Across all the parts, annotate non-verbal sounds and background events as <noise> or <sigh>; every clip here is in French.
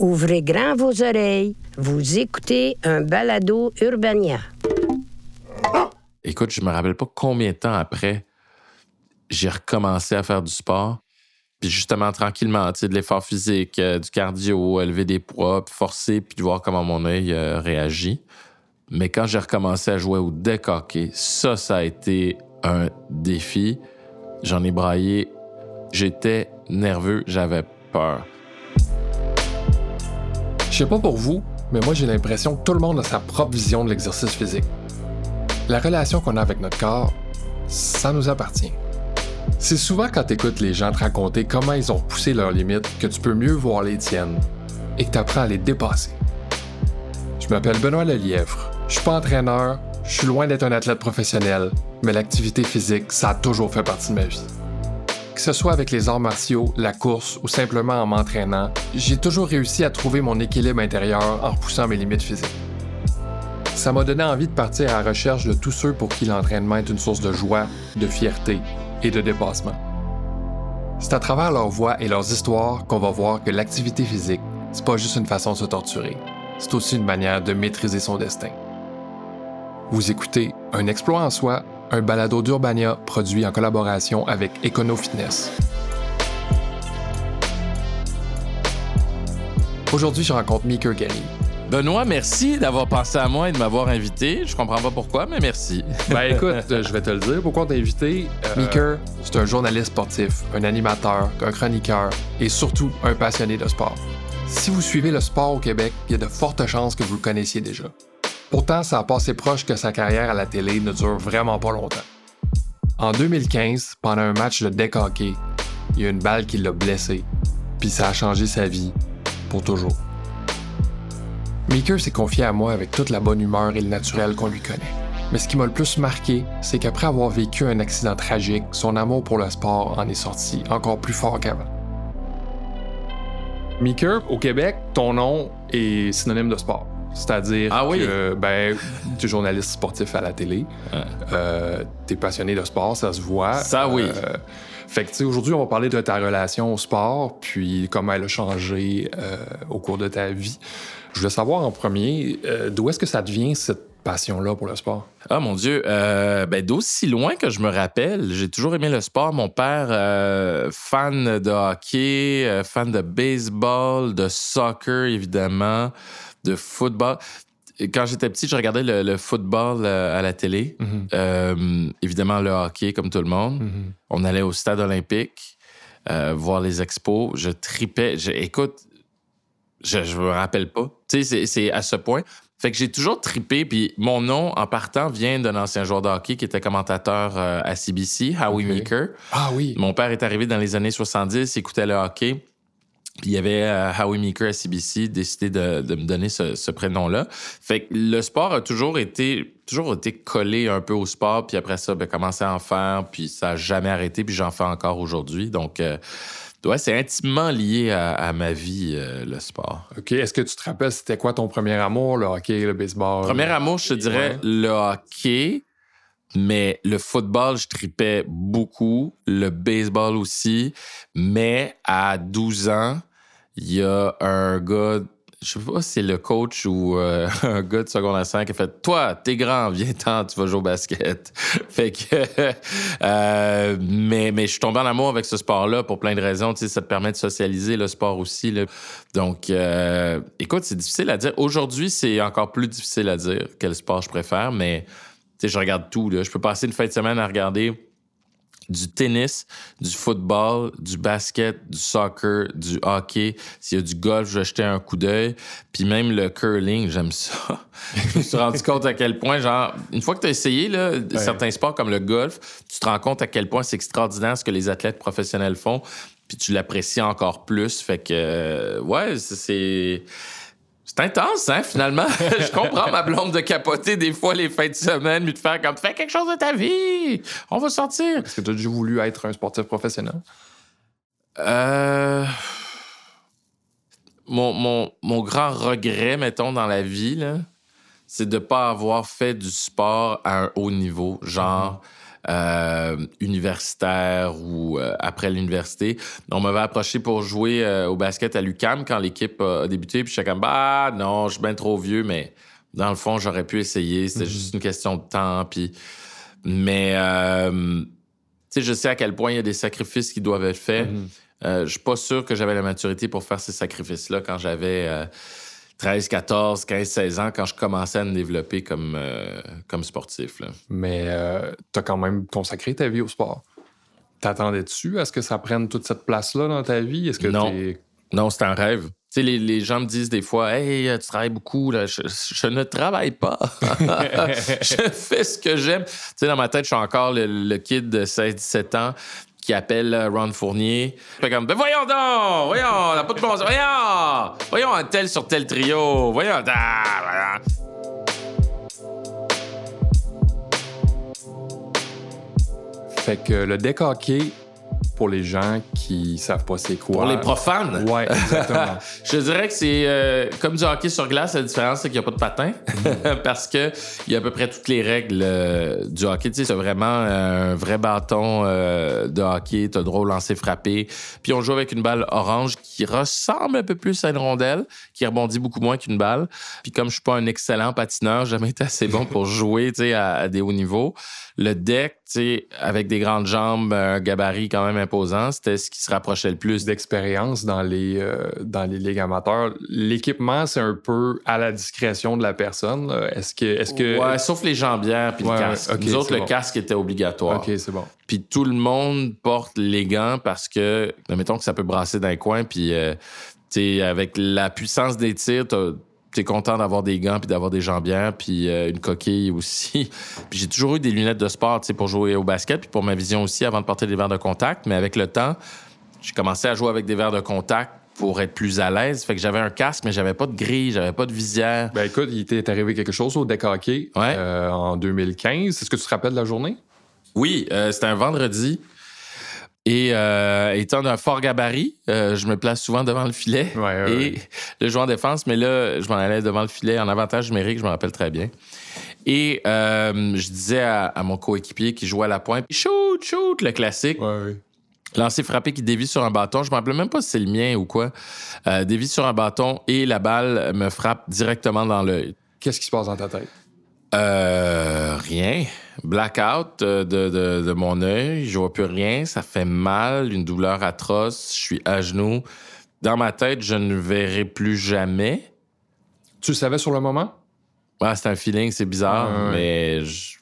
Ouvrez grand vos oreilles. Vous écoutez un balado Urbania. Écoute, je me rappelle pas combien de temps après j'ai recommencé à faire du sport. Puis justement, tranquillement, tu de l'effort physique, euh, du cardio, élever des poids, puis forcer, puis de voir comment mon œil euh, réagit. Mais quand j'ai recommencé à jouer au deck hockey, ça, ça a été un défi. J'en ai braillé. J'étais nerveux, j'avais peur. Je sais pas pour vous, mais moi j'ai l'impression que tout le monde a sa propre vision de l'exercice physique. La relation qu'on a avec notre corps, ça nous appartient. C'est souvent quand tu écoutes les gens te raconter comment ils ont poussé leurs limites que tu peux mieux voir les tiennes et que tu apprends à les dépasser. Je m'appelle Benoît Lelièvre. Je suis pas entraîneur, je suis loin d'être un athlète professionnel, mais l'activité physique, ça a toujours fait partie de ma vie. Que ce soit avec les arts martiaux, la course ou simplement en m'entraînant, j'ai toujours réussi à trouver mon équilibre intérieur en repoussant mes limites physiques. Ça m'a donné envie de partir à la recherche de tous ceux pour qui l'entraînement est une source de joie, de fierté et de dépassement. C'est à travers leurs voix et leurs histoires qu'on va voir que l'activité physique, c'est pas juste une façon de se torturer, c'est aussi une manière de maîtriser son destin. Vous écoutez Un exploit en soi, un balado d'Urbania produit en collaboration avec Econo Fitness. Aujourd'hui, je rencontre Meeker Gary. Benoît, merci d'avoir pensé à moi et de m'avoir invité. Je comprends pas pourquoi, mais merci. <laughs> Ben écoute, je vais te le dire. Pourquoi on t'a invité? Euh, Meeker, c'est un journaliste sportif, un animateur, un chroniqueur et surtout un passionné de sport. Si vous suivez le sport au Québec, il y a de fortes chances que vous le connaissiez déjà. Pourtant, ça a passé proche que sa carrière à la télé ne dure vraiment pas longtemps. En 2015, pendant un match de deck il y a une balle qui l'a blessé, puis ça a changé sa vie pour toujours. Meeker s'est confié à moi avec toute la bonne humeur et le naturel qu'on lui connaît. Mais ce qui m'a le plus marqué, c'est qu'après avoir vécu un accident tragique, son amour pour le sport en est sorti encore plus fort qu'avant. Meeker, au Québec, ton nom est synonyme de sport. C'est-à-dire Ah oui? que ben, tu es journaliste sportif à la télé, euh, tu es passionné de sport, ça se voit. Ça, oui. Euh, fait que, tu sais, aujourd'hui, on va parler de ta relation au sport, puis comment elle a changé euh, au cours de ta vie. Je voulais savoir en premier, euh, d'où est-ce que ça devient cette passion-là pour le sport? Ah mon Dieu, euh, ben, d'aussi loin que je me rappelle, j'ai toujours aimé le sport. Mon père, euh, fan de hockey, fan de baseball, de soccer évidemment, de football. Quand j'étais petit, je regardais le, le football euh, à la télé. Mhm. Euh, évidemment, le hockey, comme tout le monde. Mhm. On allait au stade olympique, euh, voir les expos. Je tripais. Je- écoute, je, je me rappelle pas. Tu sais, c'est- c'est à ce point. Fait que j'ai toujours tripé, puis mon nom, en partant, vient d'un ancien joueur de hockey qui était commentateur euh, à CBC, Howie Ok. Meeker. Ah oui. Mon père est arrivé dans les années 70, il écoutait le hockey. Puis il y avait euh, Howie Meeker à CBC, décidé de, de me donner ce, ce prénom-là. Fait que le sport a toujours été, toujours été collé un peu au sport. Puis après ça, ben, commencé à en faire. Puis ça n'a jamais arrêté. Puis j'en fais encore aujourd'hui. Donc, euh, ouais, c'est intimement lié à, à ma vie, euh, le sport. OK. Est-ce que tu te rappelles, c'était quoi ton premier amour, le hockey, le baseball? Premier amour, je te dirais Ouais. le hockey, mais le football, je tripais beaucoup, le baseball aussi, mais à 12 ans, il y a un gars, je sais pas si c'est le coach ou euh, <laughs> un gars de secondaire 5 qui a fait Toi, t'es grand, viens-t'en, tu vas jouer au basket. <laughs> fait que, <laughs> euh, mais, mais je suis tombé en amour avec ce sport-là pour plein de raisons. Tu sais, ça te permet de socialiser le sport aussi. Donc, euh, écoute, c'est difficile à dire. Aujourd'hui, c'est encore plus difficile à dire quel sport je préfère, mais sais, je regarde tout. Là. Je peux passer une fin de semaine à regarder du tennis, du football, du basket, du soccer, du hockey. S'il y a du golf, je vais jeter un coup d'œil. Puis même le curling, j'aime ça. <laughs> je me suis rendu compte à quel point, genre, une fois que tu as essayé là, certains sports comme le golf, tu te rends compte à quel point c'est extraordinaire ce que les athlètes professionnels font. Puis tu l'apprécies encore plus. Fait que, euh, ouais, c'est- c'est. Intense, hein, finalement. <laughs> je comprends ma blonde de capoter des fois les fins de semaine, puis de faire comme fais quelque chose de ta vie. On va sortir. Est-ce que tu as déjà voulu être un sportif professionnel? Euh... Mon, mon, mon grand regret, mettons, dans la vie, là, c'est de ne pas avoir fait du sport à un haut niveau. Genre, euh, universitaire ou euh, après l'université. On m'avait approché pour jouer euh, au basket à l'UCAM quand l'équipe a débuté. Puis j'étais comme, bah non, je suis bien trop vieux, mais dans le fond, j'aurais pu essayer. C'était Mhm. juste une question de temps. Puis... Mais tu sais, je sais à quel point il y a des sacrifices qui doivent être faits. Mhm. Euh, je suis pas sûr que j'avais la maturité pour faire ces sacrifices-là quand j'avais 13, 14, 15, 16 ans, quand je commençais à me développer comme, euh, comme sportif. Là. Mais euh, t'as quand même consacré ta vie au sport. T'attendais-tu à ce que ça prenne toute cette place-là dans ta vie? Est-ce que Non. t'es- Non, c'est un rêve. Tu sais, les, les gens me disent des fois, Hey, tu travailles beaucoup. Là. Je, je ne travaille pas. <laughs> je fais ce que j'aime. Tu sais, dans ma tête, je suis encore le, le kid de 16-17 ans appelle euh, Ron Fournier. Fait comme, ben voyons donc! Voyons, on n'a pas de bon. Voyons! Voyons un tel sur tel trio. Voyons. Ah, voilà. Fait que le deck pour les gens qui savent pas c'est quoi. Pour les profanes. Ouais, exactement. <laughs> Je dirais que c'est euh, comme du hockey sur glace, la différence c'est qu'il n'y a pas de patin <laughs> parce que il y a à peu près toutes les règles euh, du hockey. Tu sais, c'est vraiment un vrai bâton euh, de hockey, t'as droit au lancer frappé. Puis on joue avec une balle orange qui ressemble un peu plus à une rondelle, qui rebondit beaucoup moins qu'une balle. Puis comme je suis pas un excellent patineur, j'ai jamais été assez bon pour <laughs> jouer, tu sais, à, à des hauts niveaux. Le deck, tu sais, avec des grandes jambes, un gabarit quand même imposant, c'était ce qui se rapprochait le plus d'expérience dans les euh, dans les ligues amateurs. L'équipement, c'est un peu à la discrétion de la personne. Est-ce que est-ce que Ouais, sauf les jambières puis Ouais, le casque. Nous autres, le bon. casque était obligatoire. Ok, c'est bon. Puis tout le monde porte les gants parce que, mettons que ça peut brasser d'un coin, puis euh, avec la puissance des tirs, t'es content d'avoir des gants puis d'avoir des jambières puis euh, une coquille aussi. <laughs> puis j'ai toujours eu des lunettes de sport, pour jouer au basket puis pour ma vision aussi avant de porter des verres de contact. Mais avec le temps, j'ai commencé à jouer avec des verres de contact pour être plus à l'aise. Fait que j'avais un casque, mais j'avais pas de grille, j'avais pas de visière. Ben écoute, il t'est arrivé quelque chose au deck hockey Ouais. euh, en 2015. Est-ce que tu te rappelles de la journée? Oui, euh, c'était un vendredi. Et euh, étant d'un fort gabarit, euh, je me place souvent devant le filet. Ouais, ouais, et ouais. le joueur en défense, mais là, je m'en allais devant le filet en avantage numérique, je me rappelle très bien. Et euh, je disais à, à mon coéquipier qui jouait à la pointe, shoot, shoot, le classique. Lancer frappé qui dévie sur un bâton. Je me rappelle même pas si c'est le mien ou quoi. Dévie sur un bâton et la balle me frappe directement dans l'œil. Qu'est-ce qui se passe dans ta tête? Euh, rien. Blackout euh, de, de, de mon œil. Je vois plus rien. Ça fait mal, une douleur atroce. Je suis à genoux. Dans ma tête, je ne verrai plus jamais. Tu le savais sur le moment? Ah, c'est un feeling, c'est bizarre, Ouais, ouais. mais je,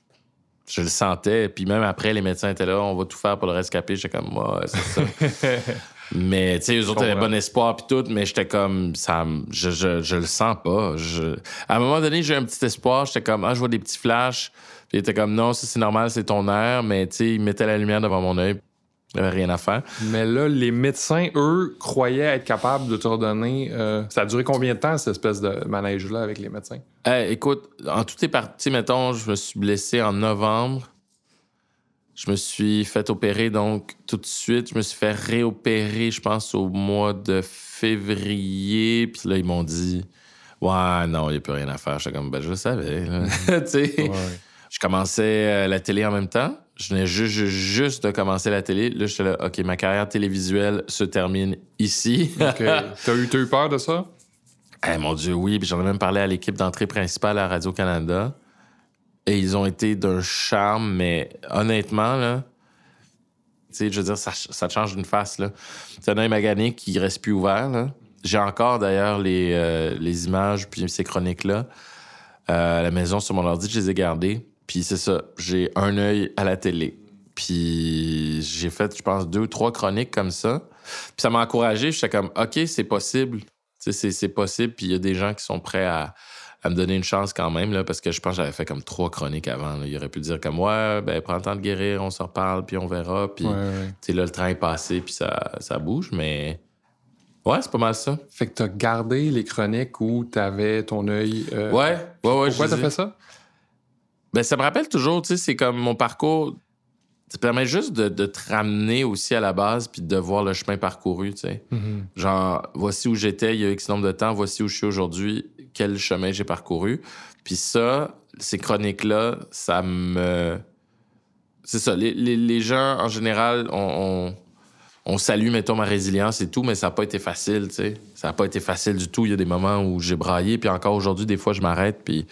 je le sentais. Puis même après, les médecins étaient là, on va tout faire pour le rescaper. J'étais comme, ouais, c'est ça. <laughs> mais tu sais, eux autres avaient bon espoir puis tout, mais j'étais comme, ça, je, je, je le sens pas. Je... À un moment donné, j'ai eu un petit espoir. J'étais comme, ah, je vois des petits flashs. Puis il était comme, non, ça c'est normal, c'est ton air. Mais tu sais, il mettait la lumière devant mon œil. Il n'y avait rien à faire. Mais là, les médecins, eux, croyaient être capables de te redonner. euh, ça a duré combien de temps, cette espèce de manège-là avec les médecins? Hey, écoute, en tout est parti, mettons, je me suis blessé en novembre. Je me suis fait opérer, donc tout de suite, je me suis fait réopérer, je pense, au mois de février. Puis là, ils m'ont dit, ouais, non, il n'y a plus rien à faire. J'étais comme, ben, je le savais. <laughs> tu sais, je commençais euh, la télé en même temps. Je venais juste, juste, de commencer la télé. Là, j'étais là, OK, ma carrière télévisuelle se termine ici. <laughs> OK. T'as eu, eu peur de ça? Eh mon Dieu, oui. Puis j'en ai même parlé à l'équipe d'entrée principale à Radio-Canada. Et ils ont été d'un charme, mais honnêtement, là, je veux dire, ça, ça change d'une face, là. C'est un œil magané qui reste plus ouvert. J'ai encore, d'ailleurs, les, euh, les images puis ces chroniques-là euh, à la maison sur mon ordi, je les ai gardées. Puis c'est ça, j'ai un œil à la télé. Puis j'ai fait, je pense, deux ou trois chroniques comme ça. Puis ça m'a encouragé. J'étais comme, OK, c'est possible. C'est- c'est possible. Puis il y a des gens qui sont prêts à, à me donner une chance quand même, là, parce que je pense que j'avais fait comme trois chroniques avant. là. Il aurait pu dire comme, ouais, ben, prends le temps de guérir, on s'en reparle, puis on verra. Puis, Ouais, ouais. tu sais, là, le train est passé, puis ça, ça bouge, mais ouais, c'est pas mal ça. Fait que t'as gardé les chroniques où t'avais ton œil. euh, Ouais, ouais, ouais. Pourquoi t'as fait ça? Ben, ça me rappelle toujours, tu sais, c'est comme mon parcours. Ça permet juste de, de te ramener aussi à la base puis de voir le chemin parcouru, tu sais. Genre, voici où j'étais il y a X nombre de temps, voici où je suis aujourd'hui, quel chemin j'ai parcouru. Puis ça, ces chroniques-là, ça me. c'est ça. Les, les- les gens, en général, on, on, on salue, mettons, ma résilience et tout, mais ça n'a pas été facile, tu sais. Ça n'a pas été facile du tout. Il y a des moments où j'ai braillé, puis encore aujourd'hui, des fois, je m'arrête, puis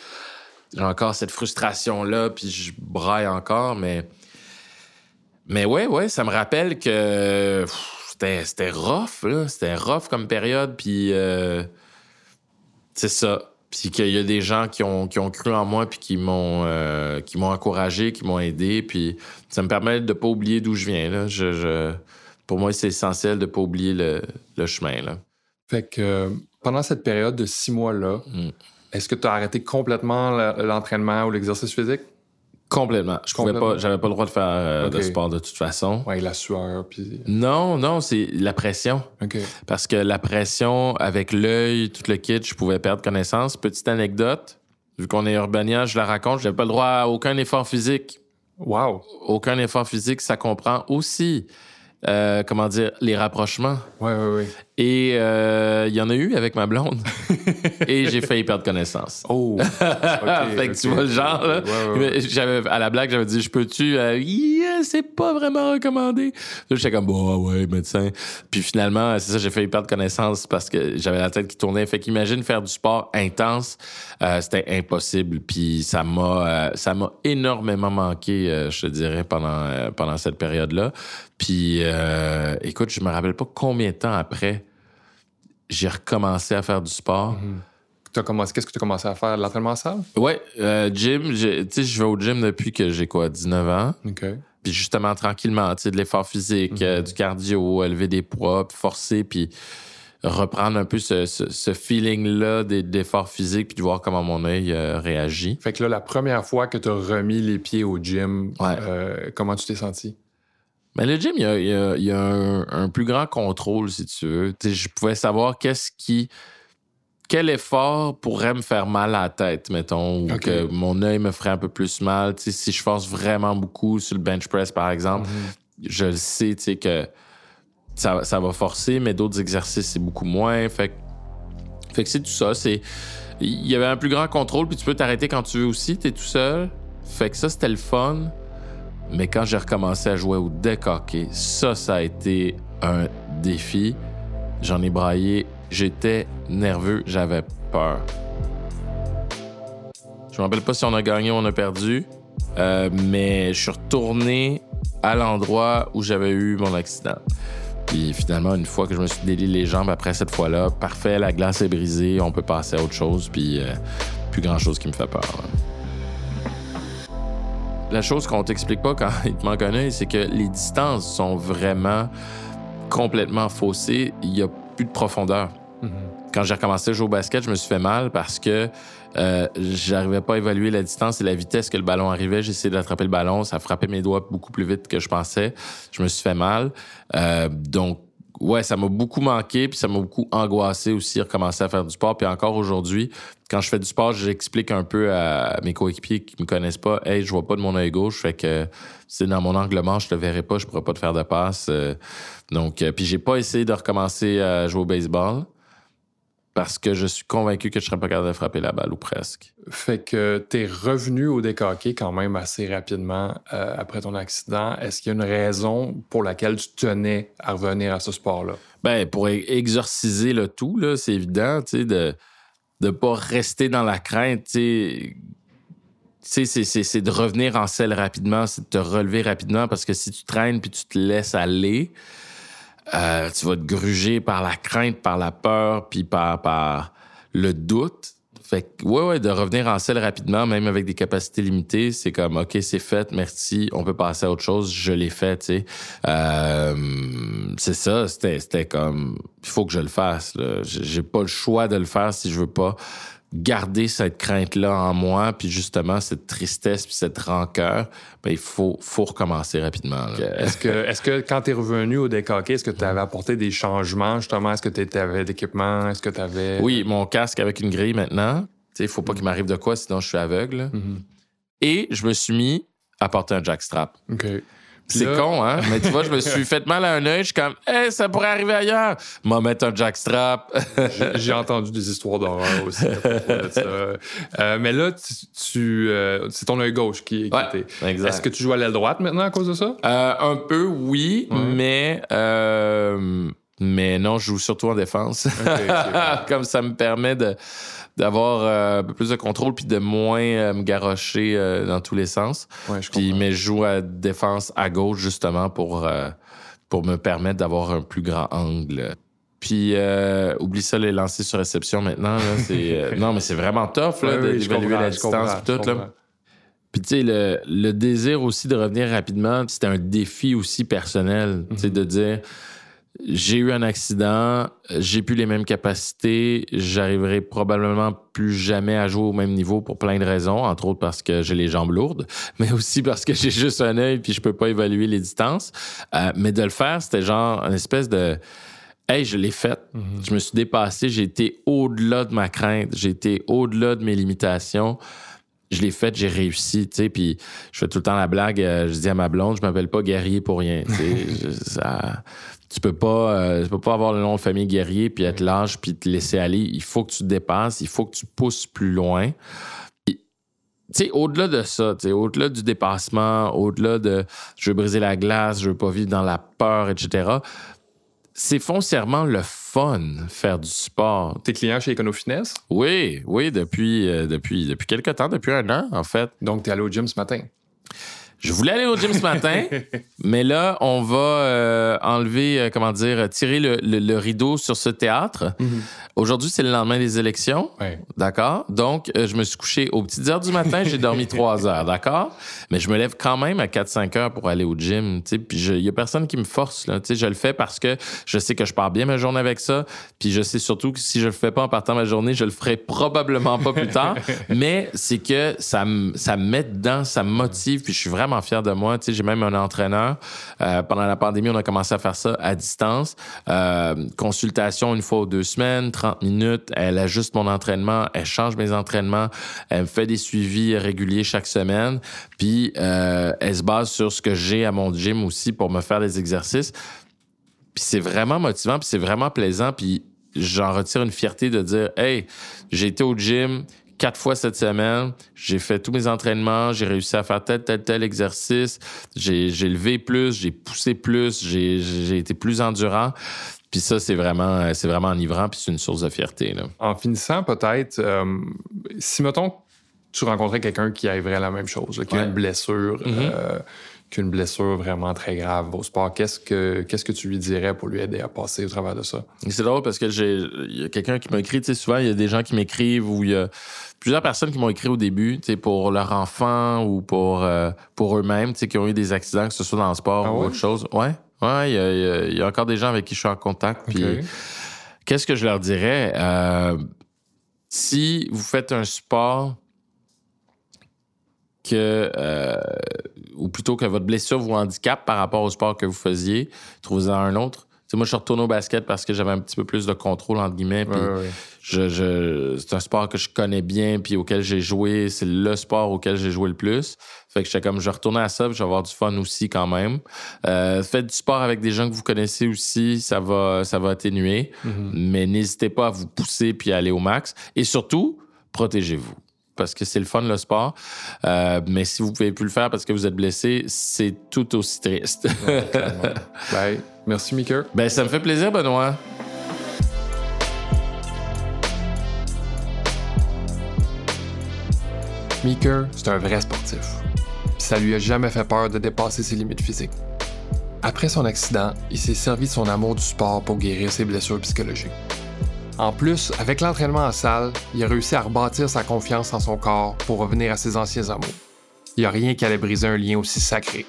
j'ai encore cette frustration-là, puis je braille encore, mais... Mais ouais, ouais, ça me rappelle que c'était rough, là. C'était rough comme période, puis... euh, c'est ça. Puis qu'il y a des gens qui ont, qui ont cru en moi puis qui m'ont euh, qui m'ont encouragé, qui m'ont aidé. Puis ça me permet de pas oublier d'où je viens. Là. Je, je- pour moi, c'est essentiel de pas oublier le, le chemin. Là. Fait que euh, pendant cette période de six mois-là, Mm. est-ce que tu as arrêté complètement l'entraînement ou l'exercice physique? Complètement. Je pouvais pas, j'avais pas le droit de faire euh, de sport de toute façon. Ouais, la sueur, puis... Non, non, c'est la pression. OK. Parce que la pression, avec l'œil, tout le kit, je pouvais perdre connaissance. Petite anecdote, vu qu'on est urbanien, je la raconte, j'avais pas le droit à aucun effort physique. Wow! Aucun effort physique, ça comprend aussi, euh, comment dire, les rapprochements. Ouais, ouais, ouais. Et euh, il y en a eu avec ma blonde. <laughs> Et j'ai failli perdre connaissance. Oh! <laughs> fait que tu vois le genre, là. Ouais, ouais, ouais. Mais J'avais, à la blague, j'avais dit, je peux-tu? Euh, Yeah, c'est pas vraiment recommandé. J'étais comme, bon, ah ouais, médecin. Puis finalement, c'est ça, j'ai failli perdre connaissance parce que j'avais la tête qui tournait. Fait qu'imagine faire du sport intense, euh, c'était impossible. Puis ça m'a, ça m'a énormément manqué, je te dirais, pendant, pendant cette période-là. Puis, écoute, je me rappelle pas combien de temps après j'ai recommencé à faire du sport. Commencé... Qu'est-ce que tu as commencé à faire? L'entraînement en salle? Ouais, euh, gym, tu sais, je vais au gym depuis que j'ai quoi, 19 ans. OK. Puis justement, tranquillement, tu sais, de l'effort physique, euh, du cardio, élever des poids, puis forcer, puis reprendre un peu ce, ce- ce feeling-là d'effort physique, puis de voir comment mon œil euh, réagit. Fait que là, la première fois que tu as remis les pieds au gym, Ouais. euh, comment tu t'es senti? Mais le gym, il y a, il y a- il y a un, un plus grand contrôle, si tu veux. Tu je pouvais savoir qu'est-ce qui. Quel effort pourrait me faire mal à la tête, mettons, ou que mon œil me ferait un peu plus mal. Tu si je force vraiment beaucoup sur le bench press, par exemple, je le sais, tu sais, que ça, ça va forcer, mais d'autres exercices, c'est beaucoup moins. Fait, que- fait que c'est tout ça. C'est, il y avait un plus grand contrôle, puis tu peux t'arrêter quand tu veux aussi, t'es tout seul. Fait que ça, c'était le fun. Mais quand j'ai recommencé à jouer au deck hockey, ça, ça a été un défi. J'en ai braillé. J'étais nerveux, j'avais peur. Je me rappelle pas si on a gagné ou on a perdu, euh, mais je suis retourné à l'endroit où j'avais eu mon accident. Puis finalement, une fois que je me suis délié les jambes après cette fois-là, parfait, la glace est brisée, on peut passer à autre chose, puis euh, plus grand-chose qui me fait peur. La chose qu'on t'explique pas quand <laughs> il te manque un œil, c'est que les distances sont vraiment complètement faussées. Il n'y a plus de profondeur. Quand j'ai recommencé à jouer au basket, je me suis fait mal parce que euh, j'arrivais pas à évaluer la distance et la vitesse que le ballon arrivait. J'ai essayé d'attraper le ballon, ça frappait mes doigts beaucoup plus vite que je pensais. Je me suis fait mal. Euh, donc, ouais, ça m'a beaucoup manqué, puis ça m'a beaucoup angoissé aussi, recommencer à faire du sport. Puis encore aujourd'hui, quand je fais du sport, j'explique un peu à mes coéquipiers qui me connaissent pas, hey, je vois pas de mon œil gauche, fait que c'est dans mon angle mort, je te verrai pas, je pourrais pas te faire de passe. Euh, donc, euh, puis j'ai pas essayé de recommencer à jouer au baseball parce que je suis convaincu que je serais pas capable de frapper la balle ou presque. Fait que tu es revenu au hockey quand même assez rapidement euh, après ton accident. Est-ce qu'il y a une raison pour laquelle tu tenais à revenir à ce sport-là? Ben, pour e- exorciser le tout, là, c'est évident, tu sais, de ne pas rester dans la crainte, tu sais. C'est de revenir en selle rapidement, c'est de te relever rapidement parce que si tu traînes puis tu te laisses aller, euh, tu vas te gruger par la crainte, par la peur, puis par, par le doute. Fait que, ouais, ouais, de revenir en selle rapidement, même avec des capacités limitées, c'est comme, OK, c'est fait, merci, on peut passer à autre chose, je l'ai fait, tu sais. Euh, c'est ça, c'était c'était comme, il faut que je le fasse, j'ai pas le choix de le faire si je veux pas garder cette crainte-là en moi, puis justement, cette tristesse, puis cette rancœur, ben, il faut, faut recommencer rapidement. Est-ce que, est que quand tu es revenu au hockey, est-ce que tu avais apporté des changements justement? Est-ce que tu avais d'équipement? Est-ce que tu avais. Oui, mon casque avec une grille maintenant. Il faut pas qu'il m'arrive de quoi, sinon je suis aveugle. Mhm. Et je me suis mis à porter un jackstrap. OK. C'est Là- con, hein? Mais tu vois, je me suis <laughs> fait mal à un œil. Je suis comme, hey, ça pourrait arriver ailleurs. M'en mettre un jackstrap. J'ai- entendu des histoires d'horreur aussi. <laughs> Euh, mais là, tu, tu, euh, c'est ton œil gauche qui, qui Ouais, était. exact. Est-ce que tu joues à l'aile droite maintenant à cause de ça? Euh, un peu, oui, Ouais. mais, euh, mais non, je joue surtout en défense. <laughs> Comme ça me permet de d'avoir euh, un peu plus de contrôle puis de moins euh, me garrocher euh, dans tous les sens. Ouais, je Puis, mais je joue à défense à gauche justement pour, pour me permettre d'avoir un plus grand angle. Puis, oublie ça, les lancers sur réception maintenant. là, c'est, <laughs> non, mais c'est vraiment tough là, Ouais, d'évaluer la distance et tout. Là. Puis, tu sais, le, le désir aussi de revenir rapidement, c'était un défi aussi personnel. Tu sais, de dire, j'ai eu un accident, j'ai plus les mêmes capacités, j'arriverai probablement plus jamais à jouer au même niveau pour plein de raisons, entre autres parce que j'ai les jambes lourdes, <laughs> mais aussi parce que j'ai juste un œil puis je peux pas évaluer les distances. Euh, mais de le faire, c'était genre une espèce de Hey, je l'ai fait. Je me suis dépassé. J'ai été au-delà de ma crainte. J'ai été au-delà de mes limitations. Je l'ai fait, j'ai réussi, tu sais. Puis je fais tout le temps la blague. euh, je dis à ma blonde, je m'appelle pas guerrier pour rien. tu sais. <laughs> Ça- tu peux pas, euh, tu peux pas avoir le nom de famille guerrier puis être lâche puis te laisser aller. Il faut que tu te dépasses. Il faut que tu pousses plus loin. Tu sais, au-delà de ça, au-delà du dépassement, au-delà de je veux briser la glace, je veux pas vivre dans la peur, etc. C'est foncièrement le fun faire du sport. T'es client chez Econofitness, Oui, oui, depuis, euh, depuis, depuis quelque temps, depuis un an, en fait. donc t'es allé au gym ce matin? Je voulais aller au gym ce matin, <laughs> mais là, on va euh, enlever, euh, comment dire, tirer le, le- le rideau sur ce théâtre. Aujourd'hui, c'est le lendemain des élections. Ouais. D'accord? Donc, euh, je me suis couché aux petites heures du matin, j'ai dormi <laughs> trois heures, d'accord? Mais je me lève quand même à 4-5 heures pour aller au gym, tu sais, puis il y a personne qui me force, là, tu sais, je le fais parce que je sais que je pars bien ma journée avec ça, puis je sais surtout que si je le fais pas en partant ma journée, je le ferai probablement pas plus tard, <laughs> mais c'est que ça me ça me met dedans, ça me motive, puis je suis vraiment fier de moi, j'ai même un entraîneur. Euh, pendant la pandémie, on a commencé à faire ça à distance, Euh, consultation une fois ou deux semaines, 30 minutes, elle ajuste mon entraînement, elle change mes entraînements, elle me fait des suivis réguliers chaque semaine, puis euh, elle se base sur ce que j'ai à mon gym aussi pour me faire des exercices. Puis c'est vraiment motivant, puis c'est vraiment plaisant, puis j'en retire une fierté de dire, hey, j'ai été au gym quatre fois cette semaine, j'ai fait tous mes entraînements, j'ai réussi à faire tel, tel, tel exercice, j'ai levé plus, j'ai poussé plus, j'ai été plus endurant. Puis ça, c'est vraiment, c'est vraiment enivrant, puis c'est une source de fierté. Là. En finissant, peut-être, euh, si, mettons, tu rencontrais quelqu'un qui arriverait à la même chose, là, qui a Ouais. une blessure, euh, qui a une blessure vraiment très grave au sport, qu'est-ce que, qu'est-ce que tu lui dirais pour lui aider à passer au travers de ça? C'est drôle parce que j'ai il y a quelqu'un qui m'a écrit, tu sais, souvent, il y a des gens qui m'écrivent ou il y a plusieurs personnes qui m'ont écrit au début, tu sais, pour leur enfant ou pour, euh, pour eux-mêmes, tu sais, qui ont eu des accidents, que ce soit dans le sport Ah ou autre chose. Ouais. Ouais, il y a, il y encore des gens avec qui je suis en contact. Puis qu'est-ce que je leur dirais? Euh, si vous faites un sport que, euh, ou plutôt que votre blessure vous handicape par rapport au sport que vous faisiez, trouvez-en un autre. Moi, je suis retourné au basket parce que j'avais un petit peu plus de contrôle, entre guillemets. Puis Ouais, ouais. je, je- c'est un sport que je connais bien, puis auquel j'ai joué. C'est le sport auquel j'ai joué le plus. Fait que j'étais comme, je vais retourner à ça, puis je vais avoir du fun aussi quand même. Euh, faites du sport avec des gens que vous connaissez aussi, ça va, ça va atténuer. Mhm. Mais n'hésitez pas à vous pousser puis à aller au max. Et surtout, protégez-vous. Parce que c'est le fun, le sport. Euh, mais si vous pouvez plus le faire parce que vous êtes blessé, c'est tout aussi triste. <laughs> Merci, Mika. ben, ça me fait plaisir, Benoît. Meeker, c'est un vrai sportif. Ça lui a jamais fait peur de dépasser ses limites physiques. Après son accident, il s'est servi de son amour du sport pour guérir ses blessures psychologiques. En plus, avec l'entraînement en salle, il a réussi à rebâtir sa confiance en son corps pour revenir à ses anciens amours. Il n'y a rien qui allait briser un lien aussi sacré.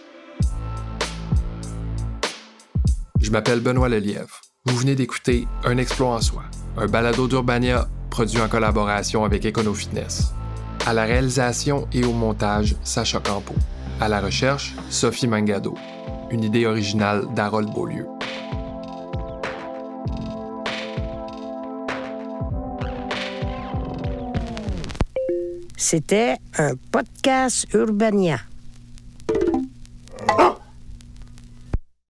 Je m'appelle Benoît Lelièvre. Vous venez d'écouter Un exploit en soi, un balado d'Urbania produit en collaboration avec Econofitness. À la réalisation et au montage, Sacha Campo. À la recherche, Sophie Mangado. Une idée originale d'Harold Beaulieu. C'était un podcast Urbania. Ah!